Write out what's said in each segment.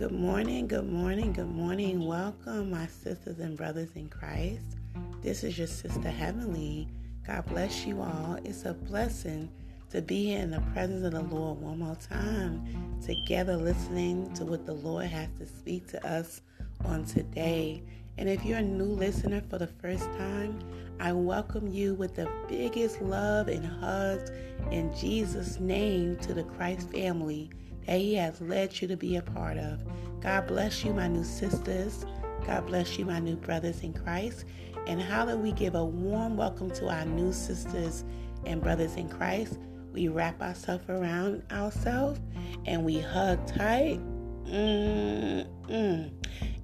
Good morning, good morning, good morning. Welcome, my sisters and brothers in Christ. This is your sister Heavenly. God bless you all. It's a blessing to be here in the presence of the Lord one more time, together listening to what the Lord has to speak to us on today. And if you're a new listener for the first time, I welcome you with the biggest love and hugs in Jesus' name to the Christ family that He has led you to be a part of. God bless you, my new sisters. God bless you, my new brothers in Christ. And how do we give a warm welcome to our new sisters and brothers in Christ? We wrap ourselves around ourselves and we hug tight. Mm-mm.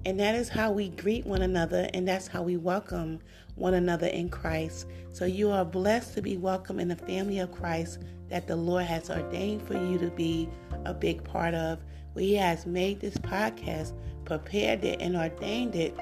And that is how we greet one another, and that's how we welcome one another in Christ. So you are blessed to be welcome in the family of Christ that the Lord has ordained for you to be a big part of. Where He has made this podcast, prepared it, and ordained it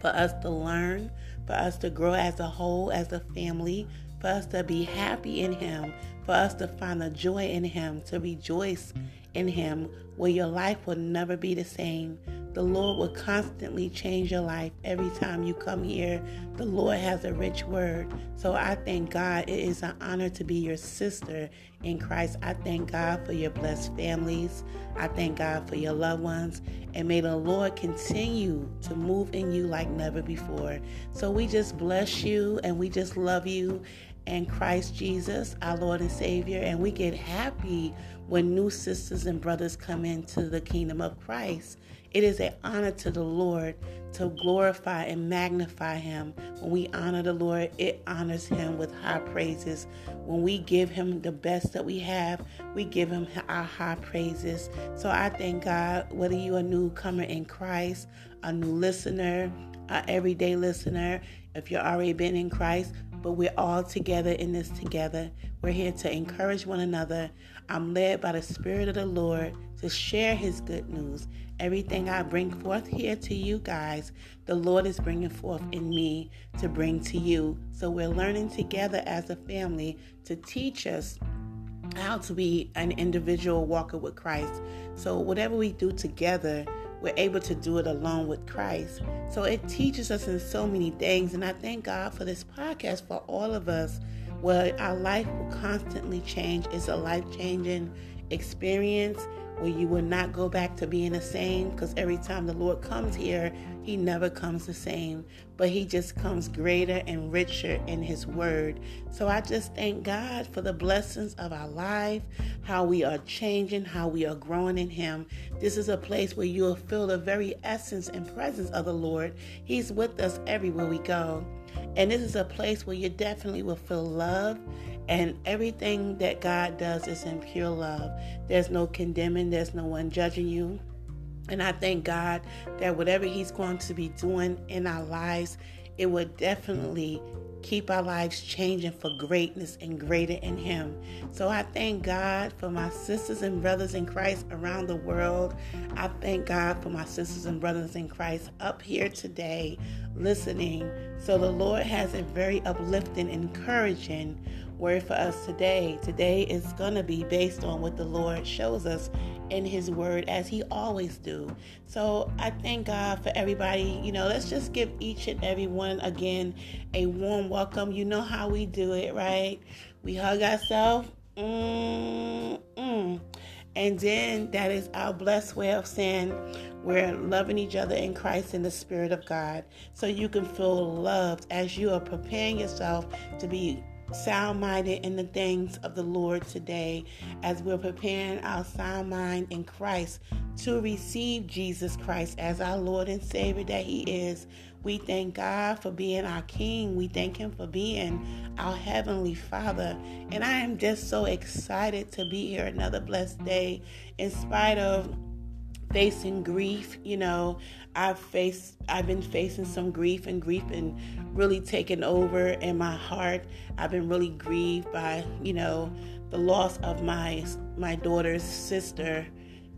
for us to learn, for us to grow as a whole, as a family, for us to be happy in Him, for us to find the joy in Him, to rejoice in Him, where your life will never be the same. The Lord will constantly change your life every time you come here. The Lord has a rich word. So I thank God. It is an honor to be your sister in Christ. I thank God for your blessed families. I thank God for your loved ones. And may the Lord continue to move in you like never before. So we just bless you and we just love you and Christ Jesus, our Lord and Savior. And we get happy when new sisters and brothers come into the kingdom of Christ. It is an honor to the Lord to glorify and magnify Him. When we honor the Lord, it honors Him with high praises. When we give Him the best that we have, we give Him our high praises. So I thank God, whether you're a newcomer in Christ, a new listener, an everyday listener, if you've already been in Christ, but we're all together in this together. We're here to encourage one another. I'm led by the Spirit of the Lord to share His good news. Everything I bring forth here to you guys, the Lord is bringing forth in me to bring to you. So we're learning together as a family to teach us how to be an individual walker with Christ. So whatever we do together, we're able to do it alone with Christ. So it teaches us in so many things. And I thank God for this podcast for all of us where our life will constantly change. It's a life changing experience where you will not go back to being the same because every time the Lord comes here, He never comes the same, but He just comes greater and richer in His Word. So I just thank God for the blessings of our life, how we are changing, how we are growing in Him. This is a place where you'll feel the very essence and presence of the Lord. He's with us everywhere we go. And this is a place where you definitely will feel love and everything that God does is in pure love. There's no condemning, there's no one judging you. And I thank God that whatever He's going to be doing in our lives, it will definitely keep our lives changing for greatness and greater in Him. So I thank God for my sisters and brothers in Christ around the world. I thank God for my sisters and brothers in Christ up here today listening. So the Lord has a very uplifting, encouraging word for us today. Today is going to be based on what the Lord shows us in his word as he always do. So I thank God for everybody. You know, let's just give each and every one again a warm welcome. You know how we do it, right? We hug ourselves. Mm-mm. And then that is our blessed way of saying we're loving each other in Christ in the Spirit of God. So you can feel loved as you are preparing yourself to be sound minded in the things of the Lord today as we're preparing our sound mind in Christ to receive Jesus Christ as our Lord and Savior that He is. We thank God for being our King. We thank Him for being our Heavenly Father. And I am just so excited to be here another blessed day in spite of facing grief you know. I've faced i've been facing some grief and grief and really taken over in my heart. I've been really grieved by you know the loss of my my daughter's sister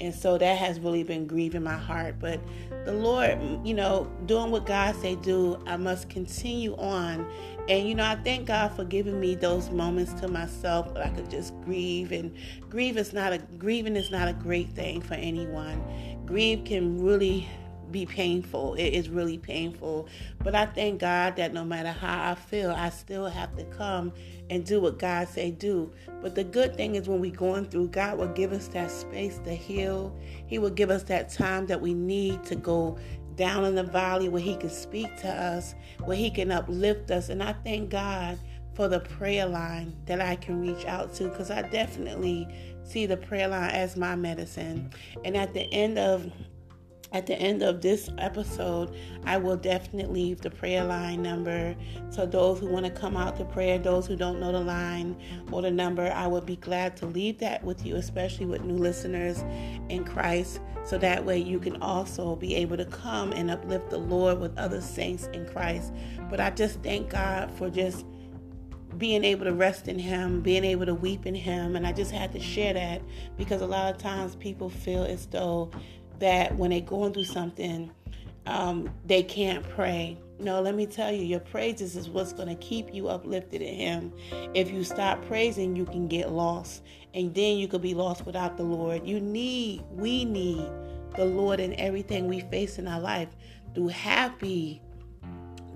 And so that has really been grieving my heart. But the Lord, you know, doing what God say do, I must continue on. And you know, I thank God for giving me those moments to myself where I could just grieve. And grieve is not a grieving is not a great thing for anyone. Grieve can really be painful. It is really painful. But I thank God that no matter how I feel, I still have to come and do what God say do. But the good thing is when we going through, God will give us that space to heal. He will give us that time that we need to go down in the valley where he can speak to us, where he can uplift us. And I thank God for the prayer line that I can reach out to because I definitely see the prayer line as my medicine. And at the end of at the end of this episode, I will definitely leave the prayer line number. So, those who want to come out to prayer, those who don't know the line or the number, I would be glad to leave that with you, especially with new listeners in Christ. So that way you can also be able to come and uplift the Lord with other saints in Christ. But I just thank God for just being able to rest in him, being able to weep in him. And I just had to share that because a lot of times people feel as though that when they're going through something, um, they can't pray. No, let me tell you, your praises is what's going to keep you uplifted in Him. If you stop praising, you can get lost, and then you could be lost without the Lord. You need, we need the Lord in everything we face in our life. Through happy,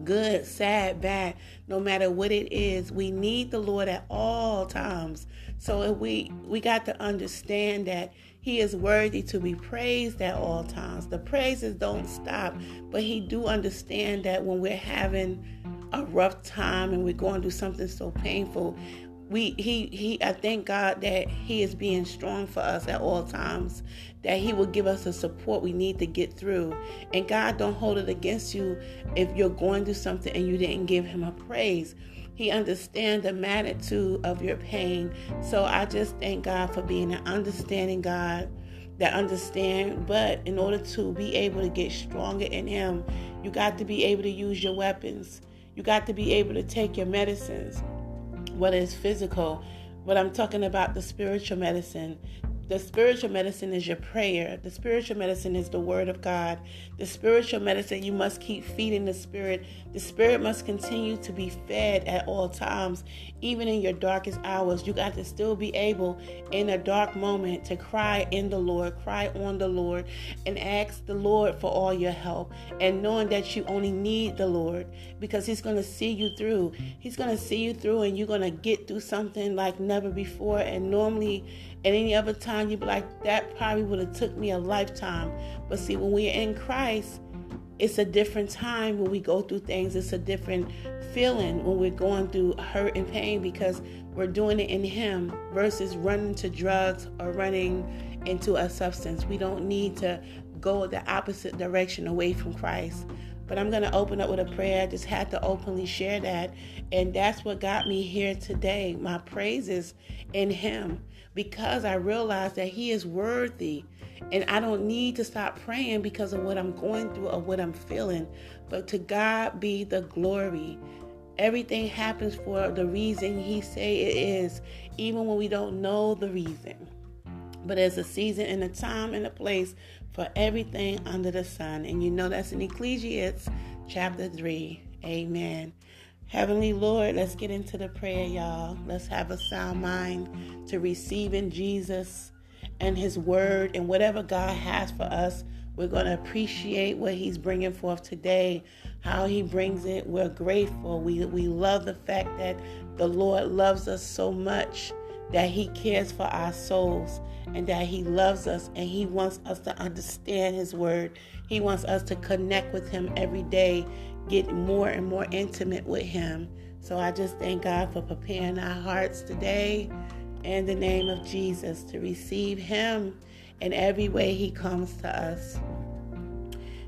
good, sad, bad, no matter what it is, we need the Lord at all times. So if we we got to understand that he is worthy to be praised at all times. The praises don't stop, but he do understand that when we're having a rough time and we're going through something so painful, we he he I thank God that he is being strong for us at all times that he will give us the support we need to get through and God don't hold it against you if you're going through something and you didn't give him a praise he understands the magnitude of your pain. So I just thank God for being an understanding God that understand. But in order to be able to get stronger in him you got to be able to use your weapons. You got to be able to take your medicines what is physical, but I'm talking about the spiritual medicine the spiritual medicine is your prayer. The spiritual medicine is the word of God. The spiritual medicine, you must keep feeding the spirit. The spirit must continue to be fed at all times, even in your darkest hours. You got to still be able, in a dark moment, to cry in the Lord, cry on the Lord, and ask the Lord for all your help. And knowing that you only need the Lord because He's going to see you through. He's going to see you through, and you're going to get through something like never before. And normally, at any other time, you'd be like, that probably would have took me a lifetime. But see, when we're in Christ, it's a different time when we go through things. It's a different feeling when we're going through hurt and pain because we're doing it in Him versus running to drugs or running into a substance. We don't need to go the opposite direction away from Christ. But I'm going to open up with a prayer. I just had to openly share that. And that's what got me here today. My praises in Him because I realize that He is worthy. And I don't need to stop praying because of what I'm going through or what I'm feeling. But to God be the glory. Everything happens for the reason He say it is, even when we don't know the reason. But there's a season and a time and a place for everything under the sun. And you know that's in Ecclesiastes chapter 3. Amen. Heavenly Lord, let's get into the prayer, y'all. Let's have a sound mind to receiving Jesus and His Word and whatever God has for us. We're going to appreciate what He's bringing forth today, how He brings it. We're grateful. We, we love the fact that the Lord loves us so much that He cares for our souls and that He loves us and He wants us to understand His Word. He wants us to connect with Him every day get more and more intimate with Him. So I just thank God for preparing our hearts today in the name of Jesus to receive Him in every way He comes to us.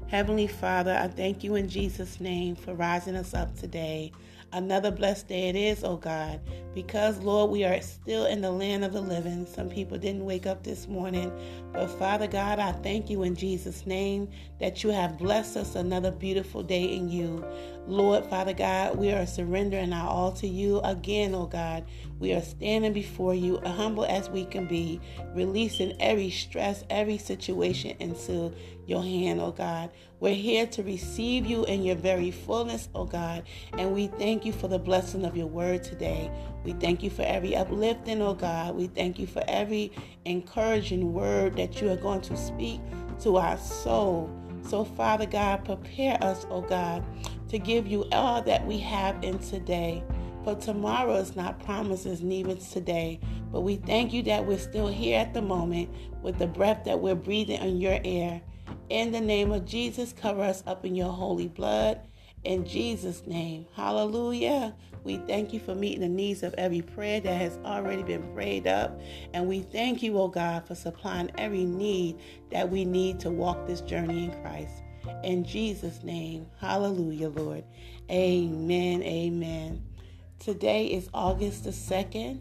Heavenly Father, I thank you in Jesus' name for rising us up today. Another blessed day it is, oh God, because, Lord, we are still in the land of the living. Some people didn't wake up this morning, but Father God, I thank you in Jesus' name that you have blessed us another beautiful day in you. Lord, Father God, we are surrendering our all to you again, oh God. We are standing before you, humble as we can be, releasing every stress, every situation into your hand, oh God. We're here to receive you in your very fullness, oh God. And we thank you for the blessing of your word today. We thank you for every uplifting, oh God. We thank you for every encouraging word that you are going to speak to our soul. So, Father God, prepare us, oh God, to give you all that we have in today. For tomorrow is not promises, neither today. But we thank you that we're still here at the moment with the breath that we're breathing in your air. In the name of Jesus, cover us up in your holy blood. In Jesus' name, hallelujah. We thank you for meeting the needs of every prayer that has already been prayed up. And we thank you, oh God, for supplying every need that we need to walk this journey in Christ. In Jesus' name, hallelujah, Lord. Amen, amen. Today is August the 2nd,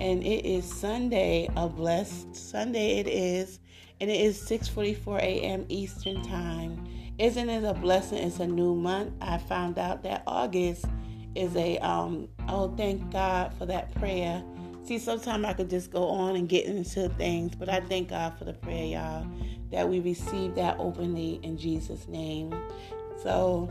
and it is Sunday, a blessed Sunday it is and it is 6:44 a.m. Eastern Time. Isn't it a blessing? It's a new month. I found out that August is a um oh thank God for that prayer. See, sometimes I could just go on and get into things, but I thank God for the prayer, y'all, that we receive that openly in Jesus' name. So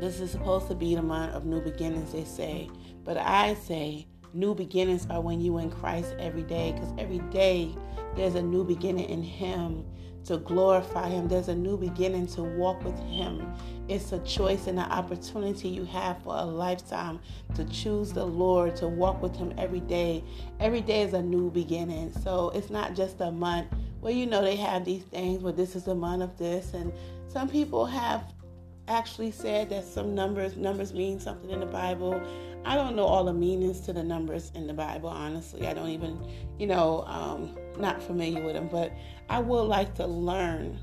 this is supposed to be the month of new beginnings, they say. But I say new beginnings are when you in Christ every day, because every day there's a new beginning in Him to glorify Him. There's a new beginning to walk with Him. It's a choice and an opportunity you have for a lifetime to choose the Lord, to walk with Him every day. Every day is a new beginning. So it's not just a month. Well, you know, they have these things where this is a month of this, and some people have actually said that some numbers numbers mean something in the Bible. I don't know all the meanings to the numbers in the Bible, honestly. I don't even, you know, um, not familiar with them, but I would like to learn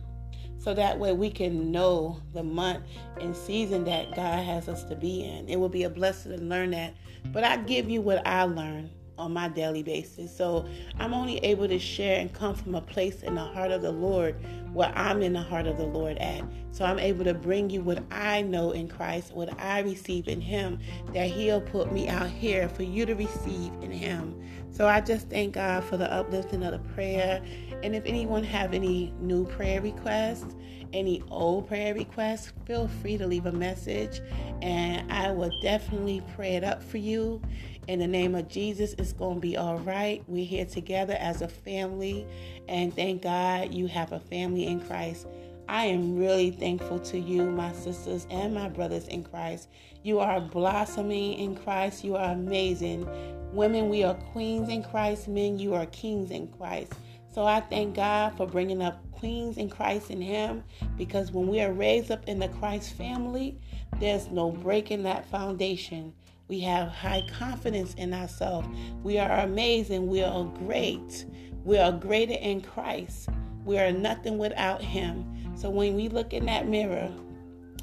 so that way we can know the month and season that God has us to be in. It will be a blessing to learn that. But I give you what I learned on my daily basis. So I'm only able to share and come from a place in the heart of the Lord where I'm in the heart of the Lord at. So I'm able to bring you what I know in Christ, what I receive in Him, that He'll put me out here for you to receive in Him. So I just thank God for the uplifting of the prayer. And if anyone have any new prayer requests, any old prayer requests, feel free to leave a message and I will definitely pray it up for you. In the name of Jesus, it's going to be all right. We're here together as a family, and thank God you have a family in Christ. I am really thankful to you, my sisters and my brothers in Christ. You are blossoming in Christ. You are amazing. Women, we are queens in Christ. Men, you are kings in Christ. So I thank God for bringing up queens in Christ in Him because when we are raised up in the Christ family, there's no breaking that foundation. We have high confidence in ourselves. We are amazing. We are great. We are greater in Christ. We are nothing without Him. So when we look in that mirror,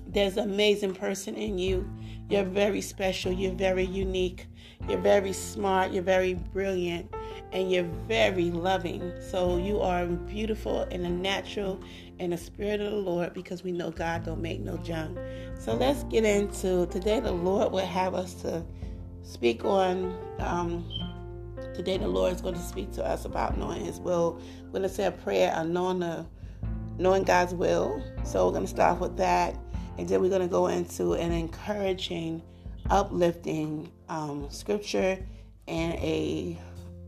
there's an amazing person in you. You're very special. You're very unique. You're very smart. You're very brilliant. And you're very loving. So you are beautiful in the natural and the spirit of the Lord because we know God don't make no junk. So let's get into today. The Lord will have us to speak on. Um, today, the Lord is going to speak to us about knowing His will. We're going to say a prayer on knowing the knowing God's will. So we're going to start with that, and then we're going to go into an encouraging, uplifting um, scripture and a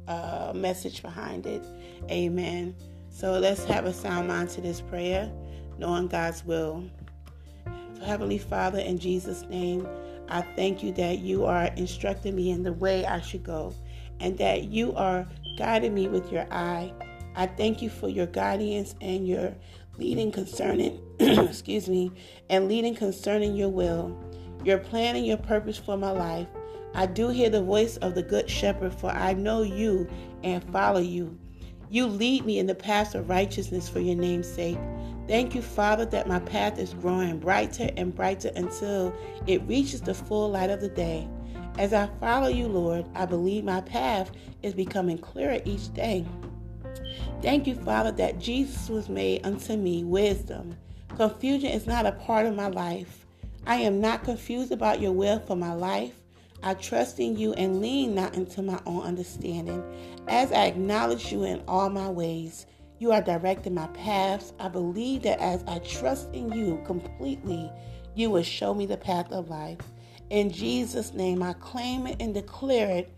uh, message behind it. Amen. So let's have a sound mind to this prayer, knowing God's will. Heavenly Father, in Jesus' name, I thank you that you are instructing me in the way I should go and that you are guiding me with your eye. I thank you for your guidance and your leading concerning, excuse me, and leading concerning your will, your plan and your purpose for my life. I do hear the voice of the Good Shepherd, for I know you and follow you. You lead me in the path of righteousness for your name's sake. Thank you, Father, that my path is growing brighter and brighter until it reaches the full light of the day. As I follow you, Lord, I believe my path is becoming clearer each day. Thank you, Father, that Jesus was made unto me wisdom. Confusion is not a part of my life. I am not confused about your will for my life. I trust in you and lean not into my own understanding. As I acknowledge you in all my ways, you are directing my paths. I believe that as I trust in you completely, you will show me the path of life. In Jesus' name, I claim it and declare it.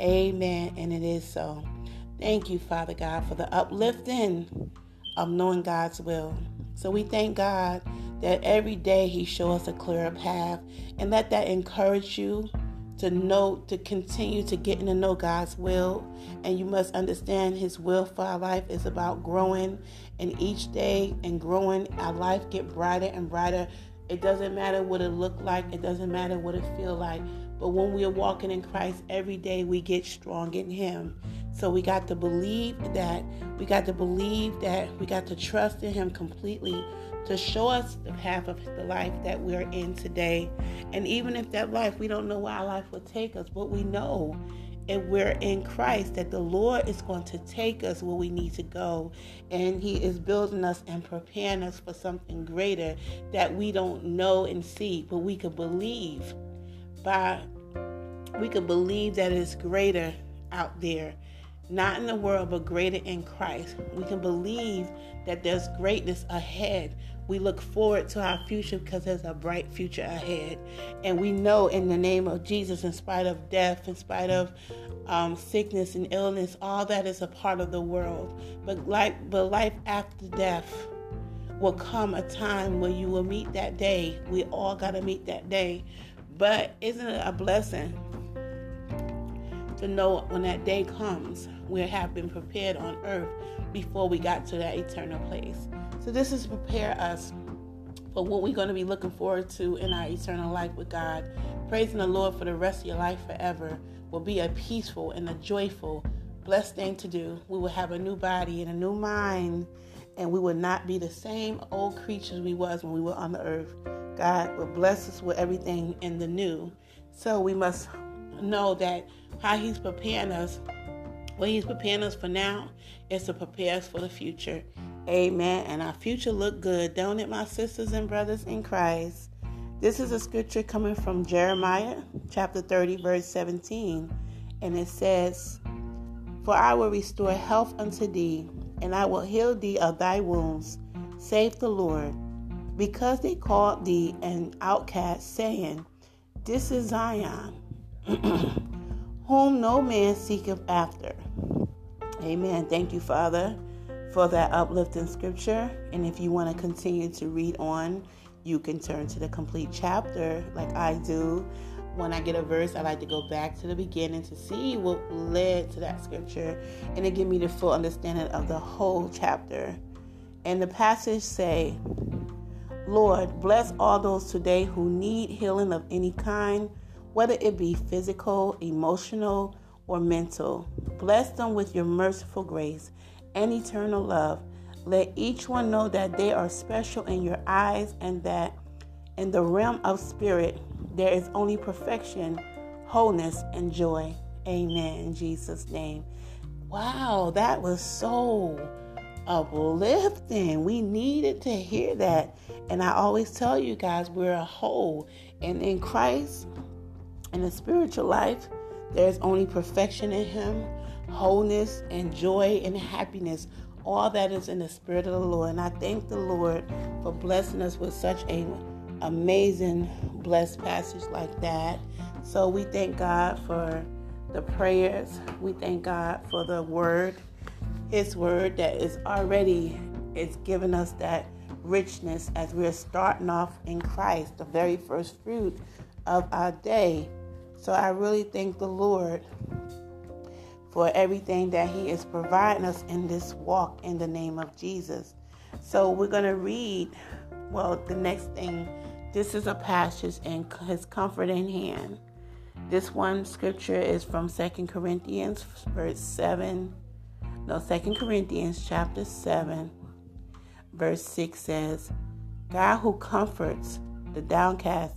Amen. And it is so. Thank you, Father God, for the uplifting of knowing God's will. So we thank God that every day He shows us a clearer path and let that encourage you to know, to continue to getting to know God's will. And you must understand His will for our life is about growing. And each day and growing, our life get brighter and brighter. It doesn't matter what it look like. It doesn't matter what it feel like. But when we are walking in Christ every day, we get strong in Him. So we got to believe that. We got to believe that. We got to trust in Him completely to show us the path of the life that we're in today. And even if that life, we don't know where our life will take us, but we know if we're in Christ that the Lord is going to take us where we need to go. And He is building us and preparing us for something greater that we don't know and see, but we could believe by we could believe that it's greater out there not in the world, but greater in Christ. We can believe that there's greatness ahead. We look forward to our future because there's a bright future ahead. And we know in the name of Jesus, in spite of death, in spite of um, sickness and illness, all that is a part of the world. But life, but life after death will come a time where you will meet that day. We all got to meet that day. But isn't it a blessing to know when that day comes, we have been prepared on earth before we got to that eternal place. So this is prepare us for what we're going to be looking forward to in our eternal life with God. Praising the Lord for the rest of your life forever will be a peaceful and a joyful, blessed thing to do. We will have a new body and a new mind, and we will not be the same old creatures we was when we were on the earth. God will bless us with everything in the new. So we must know that how He's preparing us, what He's preparing us for now is to prepare us for the future. Amen. And our future look good, don't it, my sisters and brothers in Christ? This is a scripture coming from Jeremiah chapter 30, verse 17. And it says, For I will restore health unto thee, and I will heal thee of thy wounds, saith the Lord. Because they called thee an outcast, saying, This is Zion, whom no man seeketh after. Amen. Thank you, Father, for that uplifting scripture. And if you want to continue to read on, you can turn to the complete chapter like I do. When I get a verse, I like to go back to the beginning to see what led to that scripture and it give me the full understanding of the whole chapter. And the passage say, Lord, bless all those today who need healing of any kind whether it be physical, emotional, or mental. Bless them with your merciful grace and eternal love. Let each one know that they are special in your eyes and that in the realm of spirit there is only perfection, wholeness, and joy. Amen. In Jesus' name. Wow, that was so uplifting. We needed to hear that. And I always tell you guys, we're a whole. And in Christ, in the spiritual life, there is only perfection in Him, wholeness and joy and happiness. All that is in the Spirit of the Lord. And I thank the Lord for blessing us with such a amazing, blessed passage like that. So we thank God for the prayers. We thank God for the word, His word that is already it's given us that richness as we're starting off in Christ, the very first fruit of our day. So I really thank the Lord for everything that He is providing us in this walk in the name of Jesus. So we're going to read, well, the next thing. This is a passage in His comfort in hand. This one scripture is from Second Corinthians, verse 7. No, Second Corinthians chapter 7, verse 6 says, God who comforts the downcast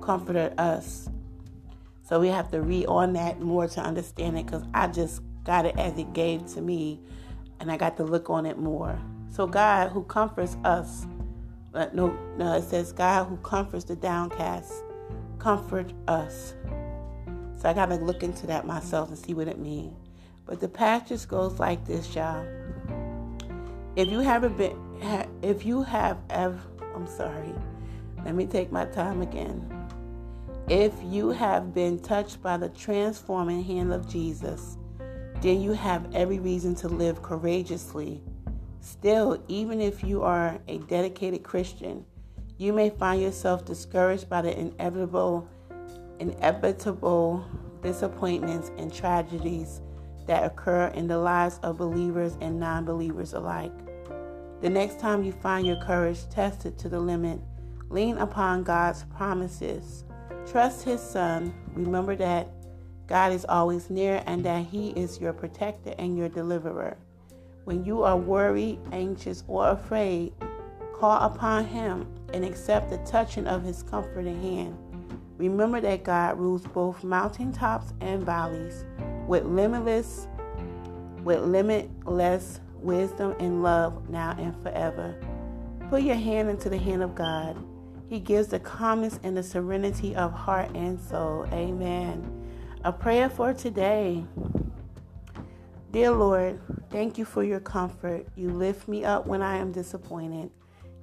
comforted us. So we have to read on that more to understand it because I just got it as it gave to me and I got to look on it more. So God who comforts us, but no, no, it says God who comforts the downcast, comfort us. So I got to look into that myself and see what it means. But the passage goes like this, y'all. If you haven't been, if you have ever, I'm sorry, let me take my time again. If you have been touched by the transforming hand of Jesus, then you have every reason to live courageously. Still, even if you are a dedicated Christian, you may find yourself discouraged by the inevitable, inevitable disappointments and tragedies that occur in the lives of believers and non believers alike. The next time you find your courage tested to the limit, lean upon God's promises. Trust His Son. Remember that God is always near and that He is your protector and your deliverer. When you are worried, anxious, or afraid, call upon Him and accept the touching of His comforting hand. Remember that God rules both mountaintops and valleys with limitless with limitless wisdom and love now and forever. Put your hand into the hand of God. He gives the calmness and the serenity of heart and soul. Amen. A prayer for today. Dear Lord, thank you for your comfort. You lift me up when I am disappointed.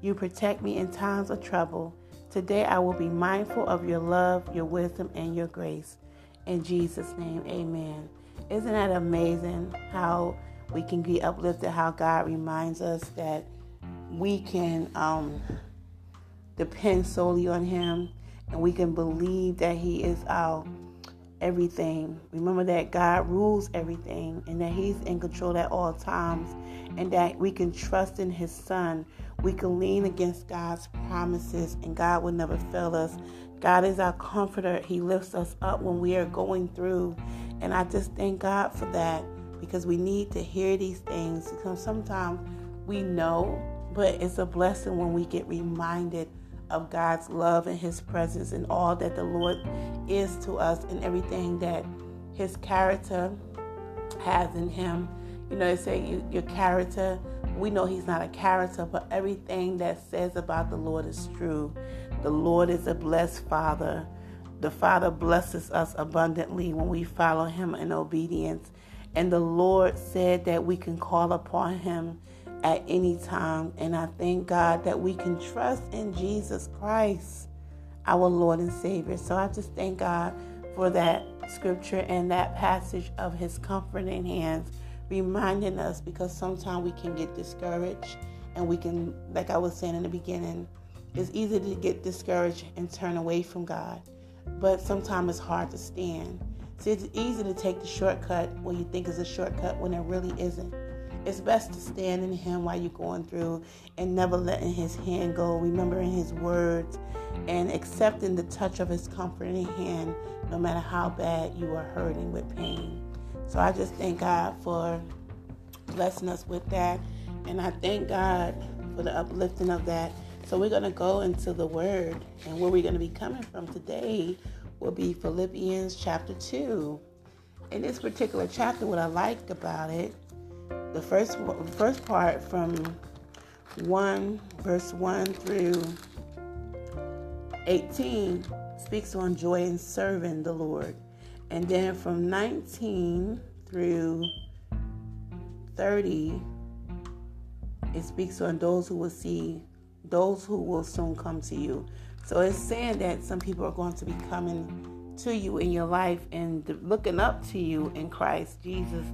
You protect me in times of trouble. Today I will be mindful of your love, your wisdom, and your grace. In Jesus' name, amen. Isn't that amazing how we can be uplifted, how God reminds us that we can um, depend solely on Him and we can believe that He is our everything. Remember that God rules everything and that He's in control at all times and that we can trust in His Son. We can lean against God's promises and God will never fail us. God is our comforter. He lifts us up when we are going through. And I just thank God for that because we need to hear these things because sometimes we know, but it's a blessing when we get reminded of God's love and His presence and all that the Lord is to us and everything that His character has in Him. You know, they say you, your character, we know He's not a character, but everything that says about the Lord is true. The Lord is a blessed Father. The Father blesses us abundantly when we follow Him in obedience. And the Lord said that we can call upon Him at any time. And I thank God that we can trust in Jesus Christ, our Lord and Savior. So I just thank God for that scripture and that passage of His comforting hands, reminding us because sometimes we can get discouraged and we can, like I was saying in the beginning, it's easy to get discouraged and turn away from God, but sometimes it's hard to stand. See, it's easy to take the shortcut when you think it's a shortcut when it really isn't. It's best to stand in Him while you're going through and never letting His hand go, remembering His words and accepting the touch of His comforting hand no matter how bad you are hurting with pain. So I just thank God for blessing us with that. And I thank God for the uplifting of that so we're going to go into the word, and where we're going to be coming from today will be Philippians chapter 2. In this particular chapter, what I liked about it, the first first part from 1 verse 1 through 18 speaks on joy in serving the Lord. And then from 19 through 30, it speaks on those who will see those who will soon come to you. So it's saying that some people are going to be coming to you in your life and looking up to you in Christ Jesus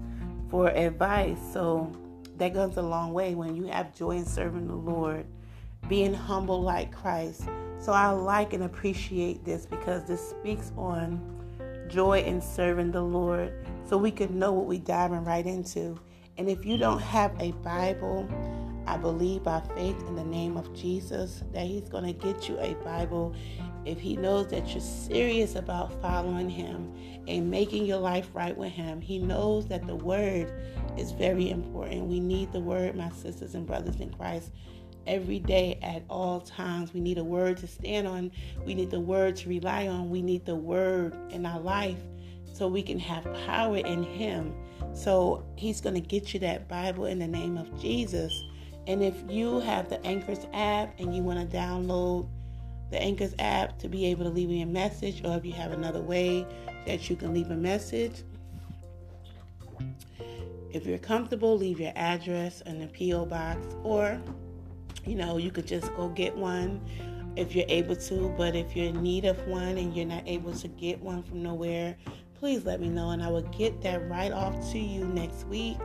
for advice. So that goes a long way when you have joy in serving the Lord, being humble like Christ. So I like and appreciate this because this speaks on joy in serving the Lord so we can know what we're diving right into. And if you don't have a Bible, I believe by faith in the name of Jesus that He's going to get you a Bible if He knows that you're serious about following Him and making your life right with Him. He knows that the Word is very important. We need the Word, my sisters and brothers in Christ. every day at all times. We need a word to stand on. We need the word to rely on. We need the word in our life so we can have power in Him. So He's going to get you that Bible in the name of Jesus. And if you have the Anchors app and you want to download the Anchors app to be able to leave me a message, or if you have another way that you can leave a message, if you're comfortable, leave your address in the P.O. box, or you know, you could just go get one if you're able to. But if you're in need of one and you're not able to get one from nowhere, please let me know and I will get that right off to you next week.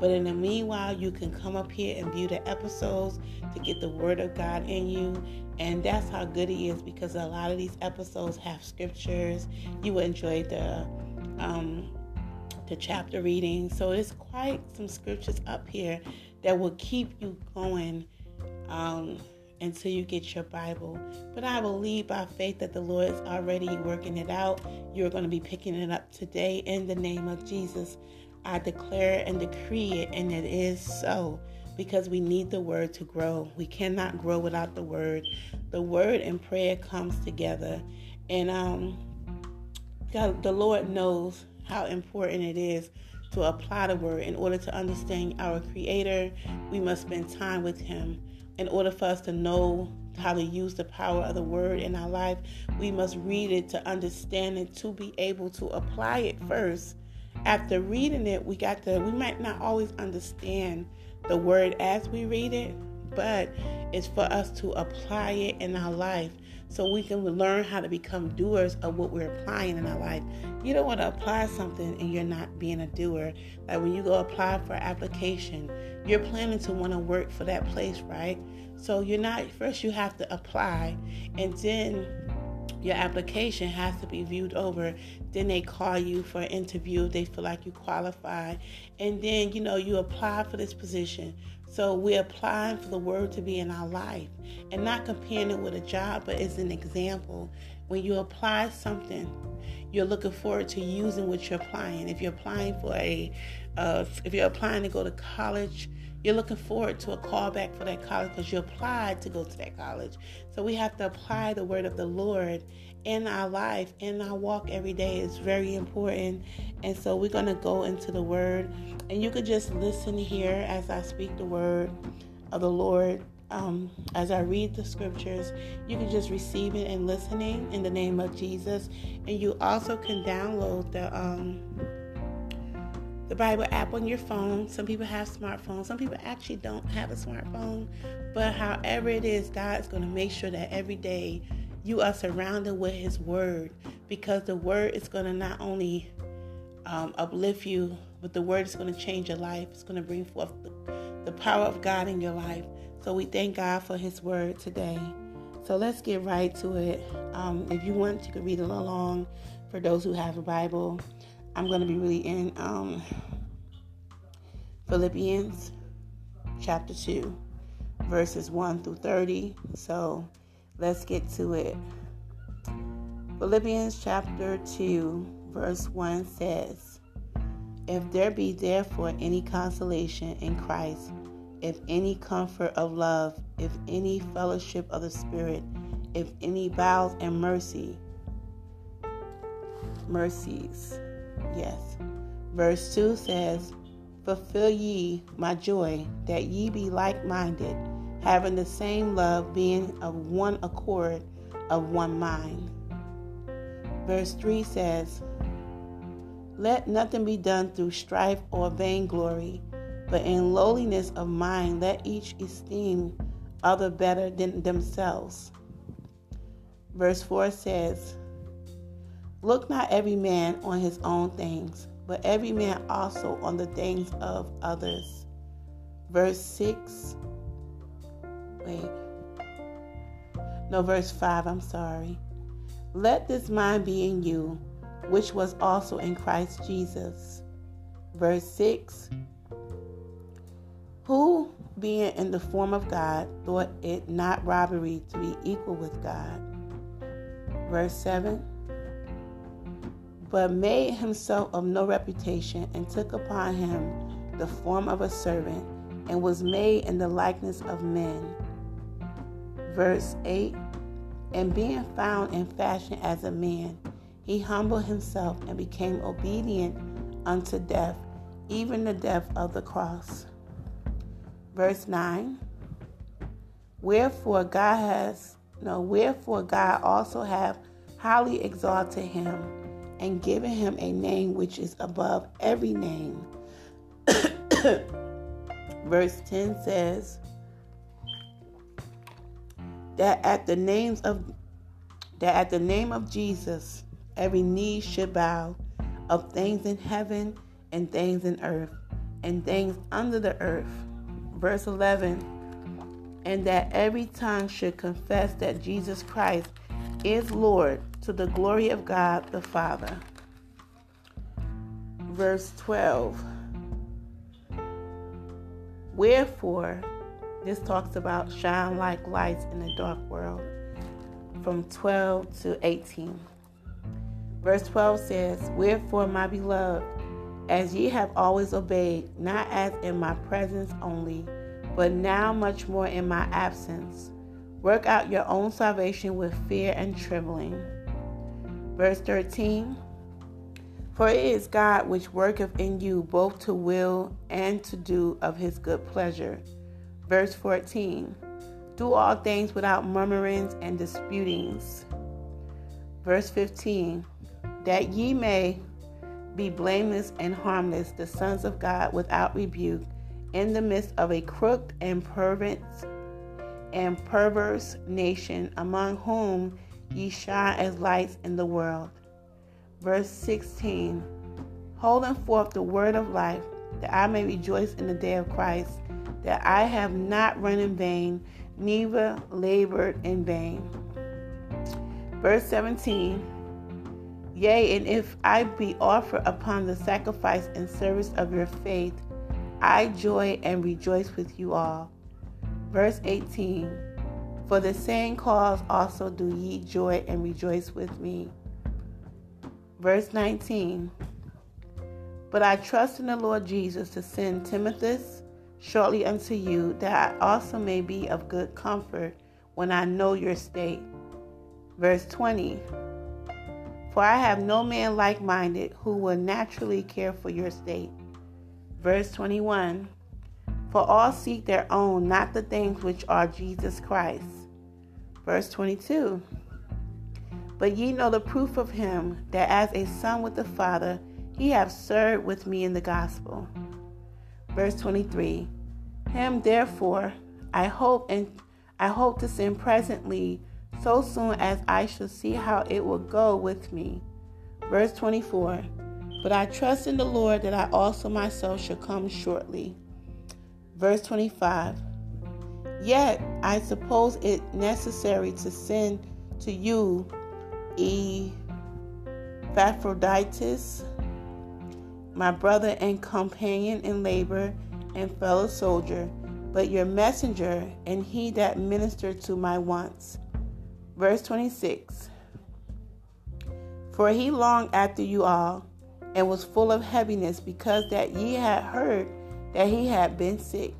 But in the meanwhile, you can come up here and view the episodes to get the Word of God in you. And that's how good He is because a lot of these episodes have scriptures. You will enjoy the um, the chapter reading. So it's quite some scriptures up here that will keep you going um, until you get your Bible. But I believe by faith that the Lord is already working it out. You're going to be picking it up today in the name of Jesus. I declare and decree it, and it is so because we need the word to grow. We cannot grow without the word. The word and prayer comes together, and um, God, the Lord knows how important it is to apply the word. In order to understand our Creator, we must spend time with Him in order for us to know how to use the power of the word in our life, we must read it to understand it, to be able to apply it first. After reading it, we got to, we might not always understand the word as we read it, but it's for us to apply it in our life so we can learn how to become doers of what we're applying in our life. You don't want to apply something and you're not being a doer. Like when you go apply for an application, you're planning to want to work for that place, right? So you're not first you have to apply and then your application has to be viewed over. Then they call you for an interview. They feel like you qualify. And then, you know, you apply for this position. So we're applying for the word to be in our life and not comparing it with a job, but as an example. When you apply something, you're looking forward to using what you're applying. If you're applying for a, uh, if you're applying to go to college, you're looking forward to a callback for that college because you applied to go to that college. So we have to apply the word of the Lord in our life, in our walk every day. It's very important. And so we're going to go into the word. And you could just listen here as I speak the word of the Lord. Um, as I read the scriptures, you can just receive it and listening in the name of Jesus. And you also can download the um, the Bible app on your phone. Some people have smartphones. Some people actually don't have a smartphone. But however it is, God's going to make sure that every day you are surrounded with His Word because the Word is going to not only um, uplift you, but the Word is going to change your life. It's going to bring forth the, the power of God in your life. So we thank God for His Word today. So let's get right to it. Um, if you want, you can read along for those who have a Bible. I'm going to be reading um, Philippians chapter 2, verses 1 through 30. So let's get to it. Philippians chapter 2, verse 1 says, If there be therefore any consolation in Christ, if any comfort of love, if any fellowship of the Spirit, if any bowels and mercy, mercies Yes. Verse 2 says, Fulfill ye my joy, that ye be like minded, having the same love, being of one accord, of one mind. Verse 3 says, Let nothing be done through strife or vainglory, but in lowliness of mind let each esteem other better than themselves. Verse 4 says, Look not every man on his own things, but every man also on the things of others. Verse 6. Wait. No, verse 5, I'm sorry. Let this mind be in you, which was also in Christ Jesus. Verse 6. Who, being in the form of God, thought it not robbery to be equal with God. Verse 7 but made himself of no reputation, and took upon him the form of a servant, and was made in the likeness of men. Verse 8 And being found in fashion as a man, he humbled himself and became obedient unto death, even the death of the cross. Verse 9 Wherefore God has no wherefore God also have highly exalted him and given him a name which is above every name. Verse 10 says that at the names of that at the name of Jesus every knee should bow of things in heaven and things in earth and things under the earth. Verse 11 and that every tongue should confess that Jesus Christ is Lord to the glory of God the Father. Verse 12 Wherefore, this talks about shine like lights in a dark world from 12 to 18. Verse 12 says, Wherefore, my beloved, as ye have always obeyed, not as in my presence only, but now much more in my absence, work out your own salvation with fear and trembling. Verse 13 For it is God which worketh in you both to will and to do of his good pleasure. Verse 14 Do all things without murmurings and disputings. Verse 15 That ye may be blameless and harmless, the sons of God without rebuke, in the midst of a crooked and perverse and perverse nation, among whom ye shine as lights in the world. Verse 16 Holding forth the word of life, that I may rejoice in the day of Christ, that I have not run in vain, neither labored in vain. Verse 17 Yea, and if I be offered upon the sacrifice and service of your faith, I joy and rejoice with you all. Verse 18 For the same cause also do ye joy and rejoice with me. Verse 19 But I trust in the Lord Jesus to send Timothy shortly unto you, that I also may be of good comfort when I know your state. Verse 20 For I have no man like minded who will naturally care for your state. Verse 21 For all seek their own, not the things which are Jesus Christ. Verse 22 But ye know the proof of him, that as a son with the Father, he hath served with me in the gospel. Verse 23 Him therefore I hope and I hope to send presently, so soon as I shall see how it will go with me. Verse 24 but I trust in the Lord that I also myself shall come shortly. Verse 25 Yet I suppose it necessary to send to you Epaphroditus, my brother and companion in labor and fellow soldier, but your messenger and he that ministered to my wants. Verse 26 For he longed after you all and was full of heaviness because that ye had heard that he had been sick.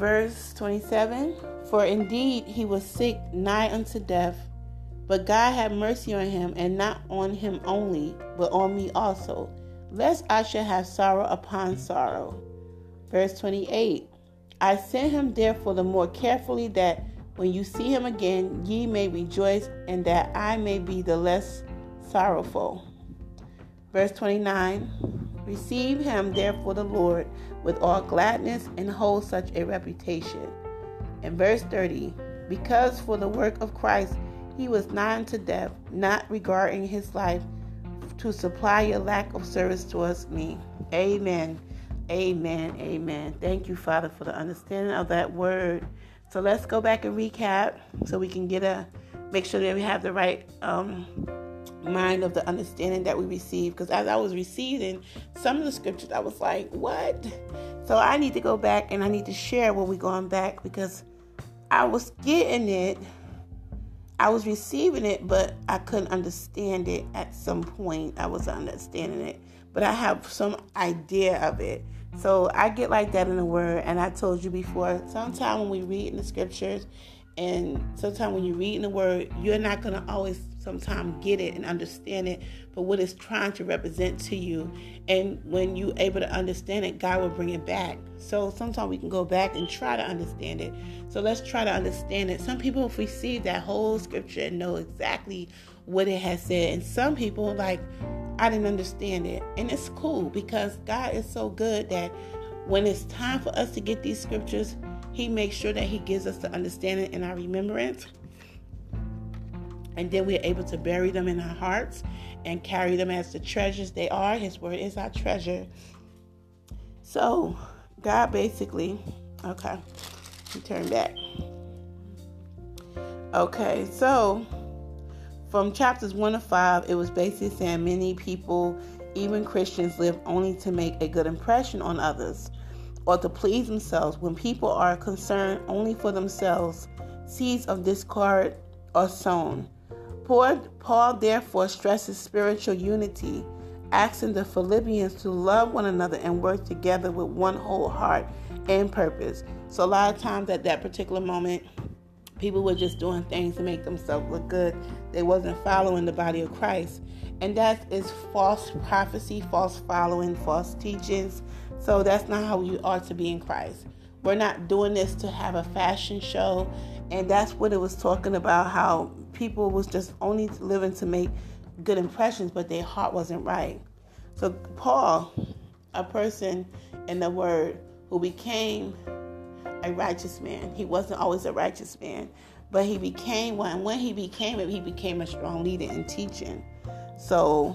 Verse 27 For indeed he was sick nigh unto death, but God had mercy on him, and not on him only, but on me also, lest I should have sorrow upon sorrow. Verse 28 I sent him therefore the more carefully that when you see him again, ye may rejoice, and that I may be the less sorrowful. Verse 29 Receive him therefore the Lord with all gladness and hold such a reputation. In verse 30 Because for the work of Christ he was nigh unto death, not regarding his life, to supply your lack of service towards me. Amen. Amen. Amen. Thank you, Father, for the understanding of that word. So let's go back and recap so we can get a make sure that we have the right um, mind of the understanding that we receive. Because as I was receiving some of the scriptures, I was like, what? So I need to go back and I need to share when we're going back because I was getting it. I was receiving it, but I couldn't understand it at some point. I was understanding it. but I have some idea of it. So I get like that in the word, and I told you before. Sometimes when we read in the scriptures, and sometimes when you read in the word, you're not gonna always sometimes get it and understand it for what it's trying to represent to you. And when you're able to understand it, God will bring it back. So sometimes we can go back and try to understand it. So let's try to understand it. Some people if we see that whole scripture and know exactly what it has said. And some people, like, I didn't understand it. And it's cool because God is so good that when it's time for us to get these scriptures, He makes sure that He gives us the understanding in our remembrance. And then we're able to bury them in our hearts and carry them as the treasures they are. His word is our treasure. So, God basically, okay, turn back. Okay, so from chapters 1 to 5, it was basically saying many people, even Christians, live only to make a good impression on others or to please themselves. When people are concerned only for themselves, seeds of discord are sown. Paul, therefore stresses spiritual unity, asking the Philippians to love one another and work together with one whole heart and purpose. So, a lot of times at that particular moment, people were just doing things to make themselves look good. They wasn't following the body of Christ. And that is false prophecy, false following, false teachings. So that's not how you are to be in Christ. We're not doing this to have a fashion show. And that's what it was talking about how people was just only living to make good impressions, but their heart wasn't right. So Paul, a person in the word who became a righteous man. He wasn't always a righteous man, but he became one. When he became it, he became a strong leader in teaching. So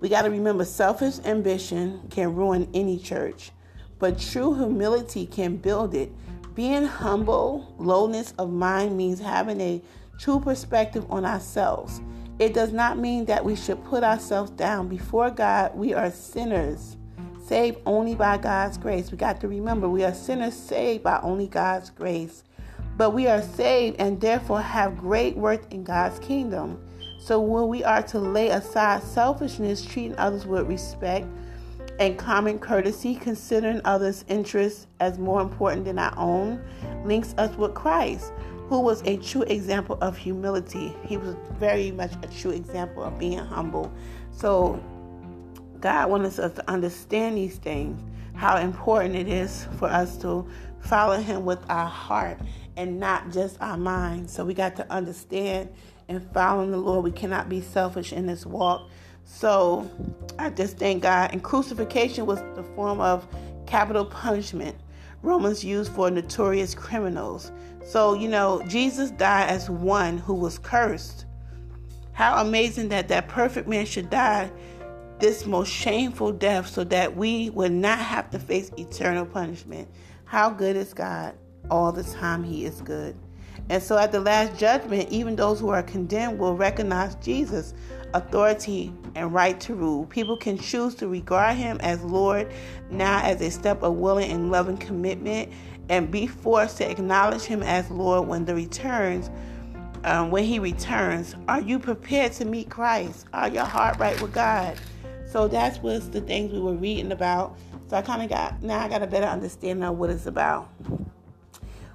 we got to remember selfish ambition can ruin any church, but true humility can build it. Being humble, lowness of mind means having a true perspective on ourselves. It does not mean that we should put ourselves down. Before God, we are sinners saved only by God's grace. We got to remember we are sinners saved by only God's grace. But we are saved and therefore have great worth in God's kingdom. So when we are to lay aside selfishness, treating others with respect and common courtesy, considering others' interests as more important than our own, links us with Christ, who was a true example of humility. He was very much a true example of being humble. So God wants us to understand these things, how important it is for us to follow Him with our heart and not just our mind. So we got to understand and following the Lord. We cannot be selfish in this walk. So I just thank God. And crucifixion was the form of capital punishment Romans used for notorious criminals. So, you know, Jesus died as one who was cursed. How amazing that that perfect man should die this most shameful death so that we would not have to face eternal punishment. How good is God? All the time, He is good. And so at the last judgment, even those who are condemned will recognize Jesus' authority and right to rule. People can choose to regard Him as Lord now as a step of willing and loving commitment and be forced to acknowledge Him as Lord when the returns. Um, when he returns, are you prepared to meet Christ? Are your heart right with God? So that's was the things we were reading about. So I kind of got now I got a better understanding of what it's about.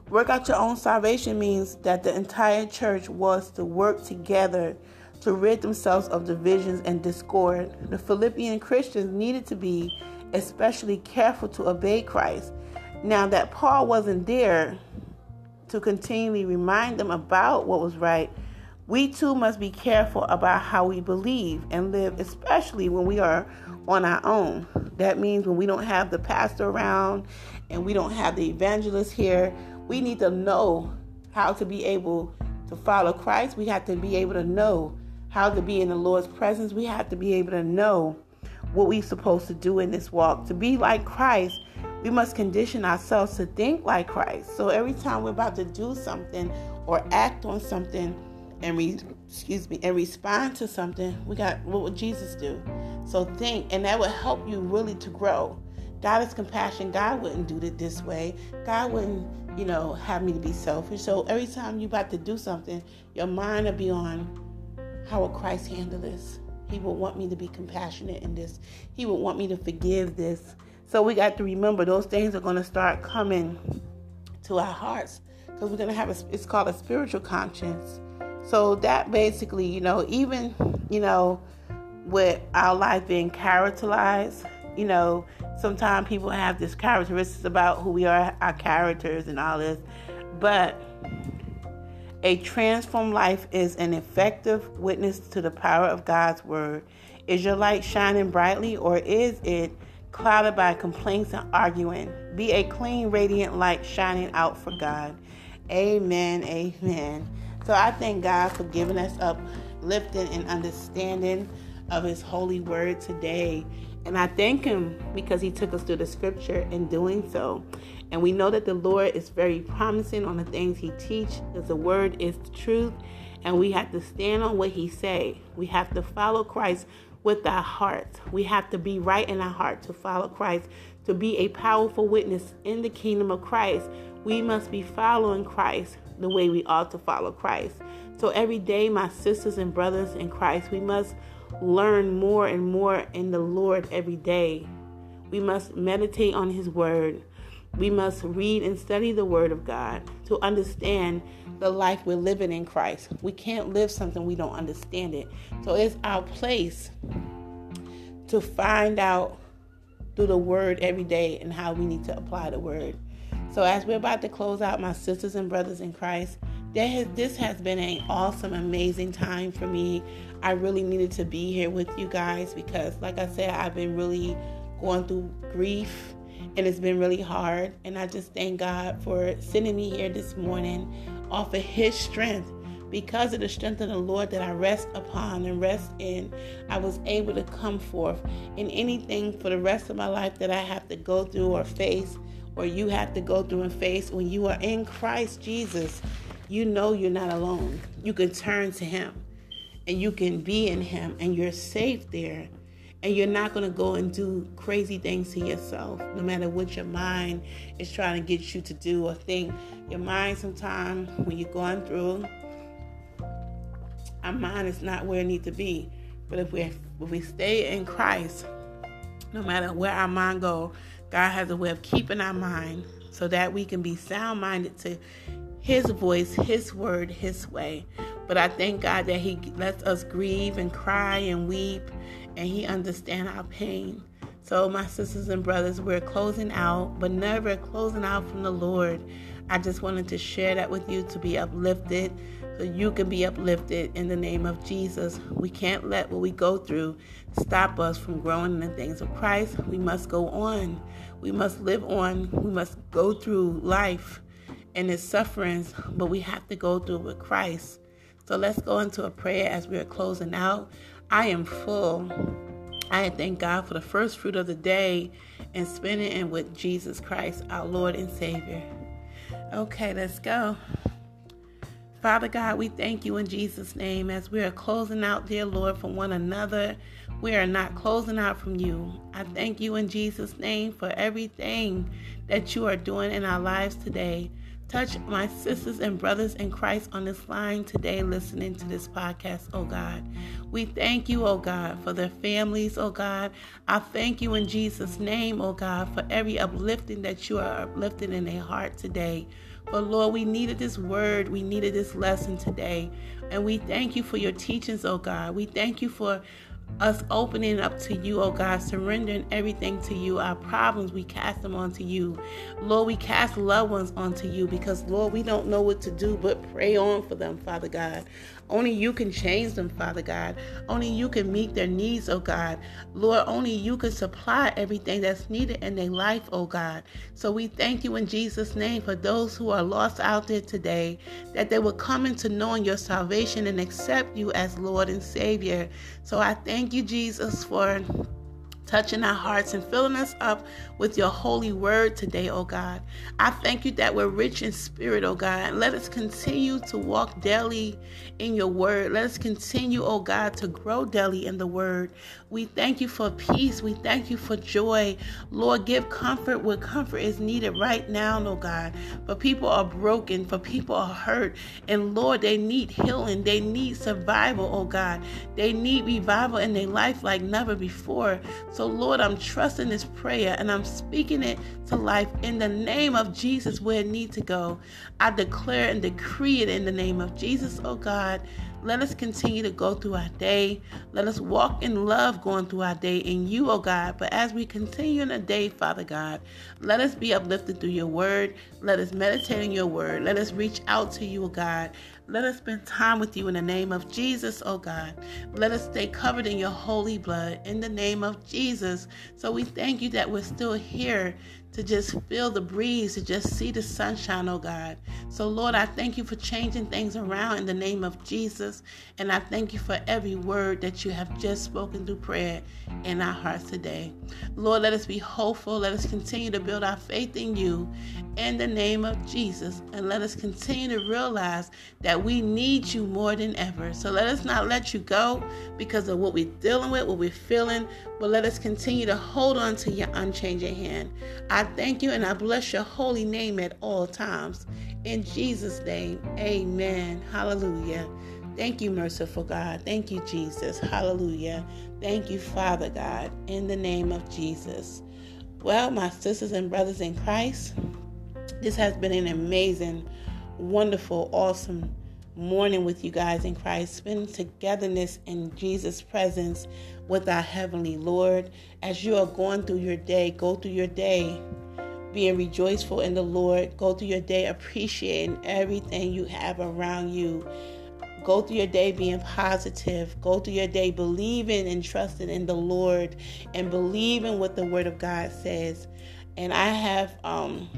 Work out your own salvation means that the entire church was to work together to rid themselves of divisions and discord. The Philippian Christians needed to be especially careful to obey Christ. Now that Paul wasn't there to continually remind them about what was right, we too must be careful about how we believe and live, especially when we are on our own. That means when we don't have the pastor around and we don't have the evangelist here, we need to know how to be able to follow Christ. We have to be able to know how to be in the Lord's presence. We have to be able to know what we're supposed to do in this walk. To be like Christ, we must condition ourselves to think like Christ. So every time we're about to do something or act on something, and excuse me and respond to something, we got what would Jesus do? So think, and that will help you really to grow. God is compassion. God wouldn't do it this way. God wouldn't, you know, have me to be selfish. So every time you're about to do something, your mind will be on how will Christ handle this? He would want me to be compassionate in this. He would want me to forgive this. So we got to remember those things are going to start coming to our hearts because we're going to have a, it's called a spiritual conscience. So that basically, you know, even, you know, with our life being characterized, you know, sometimes people have this characteristics about who we are, our characters and all this. But a transformed life is an effective witness to the power of God's word. Is your light shining brightly or is it clouded by complaints and arguing? Be a clean, radiant light shining out for God. Amen. Amen. So I thank God for giving us uplifting and understanding of His holy word today. And I thank Him because He took us through the scripture in doing so. And we know that the Lord is very promising on the things He teach, because the word is the truth. And we have to stand on what He say. We have to follow Christ with our hearts. We have to be right in our heart to follow Christ, to be a powerful witness in the kingdom of Christ. We must be following Christ the way we ought to follow Christ. So every day, my sisters and brothers in Christ, we must learn more and more in the Lord every day. We must meditate on His Word. We must read and study the Word of God to understand the life we're living in Christ. We can't live something we don't understand it. So it's our place to find out through the Word every day and how we need to apply the Word. So as we're about to close out, my sisters and brothers in Christ, this has been an awesome, amazing time for me. I really needed to be here with you guys because, like I said, I've been really going through grief and it's been really hard. And I just thank God for sending me here this morning off of His strength. Because of the strength of the Lord that I rest upon and rest in, I was able to come forth in anything for the rest of my life that I have to go through or face, or you have to go through and face when you are in Christ Jesus you know you're not alone. You can turn to Him and you can be in Him and you're safe there. And you're not going to go and do crazy things to yourself, no matter what your mind is trying to get you to do or think. Your mind, sometimes, when you're going through, our mind is not where it needs to be. But if we if we stay in Christ, no matter where our mind go, God has a way of keeping our mind so that we can be sound minded to his voice, His word, His way. But I thank God that He lets us grieve and cry and weep, and He understands our pain. So, my sisters and brothers, we're closing out, but never closing out from the Lord. I just wanted to share that with you to be uplifted so you can be uplifted in the name of Jesus. We can't let what we go through stop us from growing in the things of Christ. We must go on. We must live on. We must go through life and its sufferings, but we have to go through with Christ. So let's go into a prayer as we are closing out. I am full. I thank God for the first fruit of the day and spending it with Jesus Christ, our Lord and Savior. Okay, let's go. Father God, we thank you in Jesus' name as we are closing out, dear Lord, from one another. We are not closing out from you. I thank you in Jesus' name for everything that you are doing in our lives today. Touch my sisters and brothers in Christ on this line today listening to this podcast, oh God. We thank you, oh God, for their families, oh God. I thank you in Jesus' name, oh God, for every uplifting that you are uplifting in their heart today. But Lord, we needed this word, we needed this lesson today. And we thank you for your teachings, oh God. We thank you for us opening up to you, oh God, surrendering everything to you. Our problems, we cast them onto you. Lord, we cast loved ones onto you because, Lord, we don't know what to do but pray on for them, Father God. Only you can change them, Father God. Only you can meet their needs, oh God. Lord, only you can supply everything that's needed in their life, oh God. So we thank you in Jesus' name for those who are lost out there today, that they will come into knowing your salvation and accept you as Lord and Savior. So I thank you, Jesus, for touching our hearts and filling us up with your holy word today, oh God. I thank you that we're rich in spirit, oh God. Let us continue to walk daily in your word. Let us continue, oh God, to grow daily in the word. We thank you for peace. We thank you for joy. Lord, give comfort where comfort is needed right now, oh God. For people are broken, for people are hurt. And Lord, they need healing. They need survival, oh God. They need revival in their life like never before. So, Lord, I'm trusting this prayer and I'm speaking it to life in the name of Jesus where it needs to go. I declare and decree it in the name of Jesus, oh God. Let us continue to go through our day. Let us walk in love going through our day in you, oh God. But as we continue in the day, Father God, let us be uplifted through your word. Let us meditate on your word. Let us reach out to you, oh God. Let us spend time with you in the name of Jesus, oh God. Let us stay covered in your holy blood in the name of Jesus. So we thank you that we're still here to just feel the breeze, to just see the sunshine, oh God. So, Lord, I thank you for changing things around in the name of Jesus. And I thank you for every word that you have just spoken through prayer in our hearts today. Lord, let us be hopeful. Let us continue to build our faith in you in the name of Jesus. And let us continue to realize that we need you more than ever. So let us not let you go because of what we're dealing with, what we're feeling, but let us continue to hold on to your unchanging hand. I thank you and I bless your holy name at all times. In Jesus' name, amen. Hallelujah. Thank you, merciful God. Thank you, Jesus. Hallelujah. Thank you, Father God, in the name of Jesus. Well, my sisters and brothers in Christ, this has been an amazing, wonderful, awesome morning with you guys in Christ. Spend togetherness in Jesus' presence with our Heavenly Lord. As you are going through your day, go through your day being rejoiceful in the Lord. Go through your day appreciating everything you have around you. Go through your day being positive. Go through your day believing and trusting in the Lord and believing what the Word of God says. And I have um,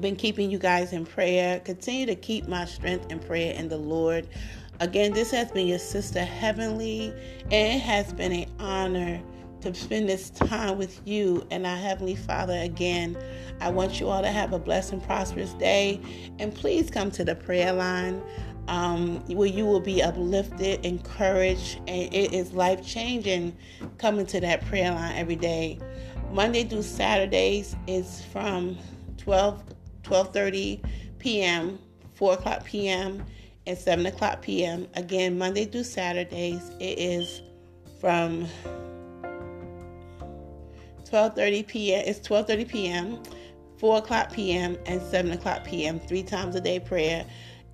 been keeping you guys in prayer. Continue to keep my strength in prayer in the Lord. Again, this has been your sister Heavenly, and it has been an honor to spend this time with you and our Heavenly Father again. I want you all to have a blessed and prosperous day. And please come to the prayer line um, where you will be uplifted, encouraged, and it is life changing coming to that prayer line every day. Monday through Saturdays is from 12 12:30 p.m., 4 o'clock p.m and 7 o'clock p.m. Again, Monday through Saturdays, it is from 12:30 p.m. It's 12:30 p.m., 4 o'clock p.m., and 7 o'clock p.m. Three times a day prayer.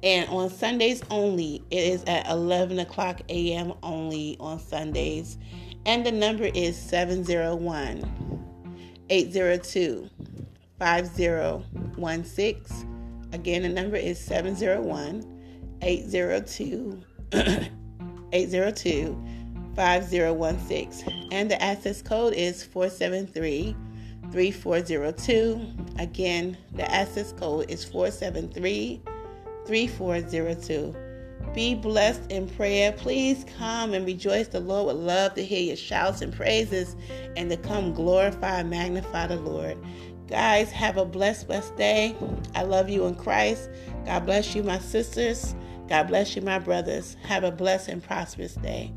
And on Sundays only, it is at 11 o'clock a.m. only on Sundays. And the number is 701 802 5016. Again, the number is 701 802 802 5016. And the access code is 473 3402. Again, the access code is 473 3402. Be blessed in prayer. Please come and rejoice. The Lord would love to hear your shouts and praises and to come glorify and magnify the Lord. Guys, have a blessed, blessed day. I love you in Christ. God bless you, my sisters. God bless you, my brothers. Have a blessed and prosperous day.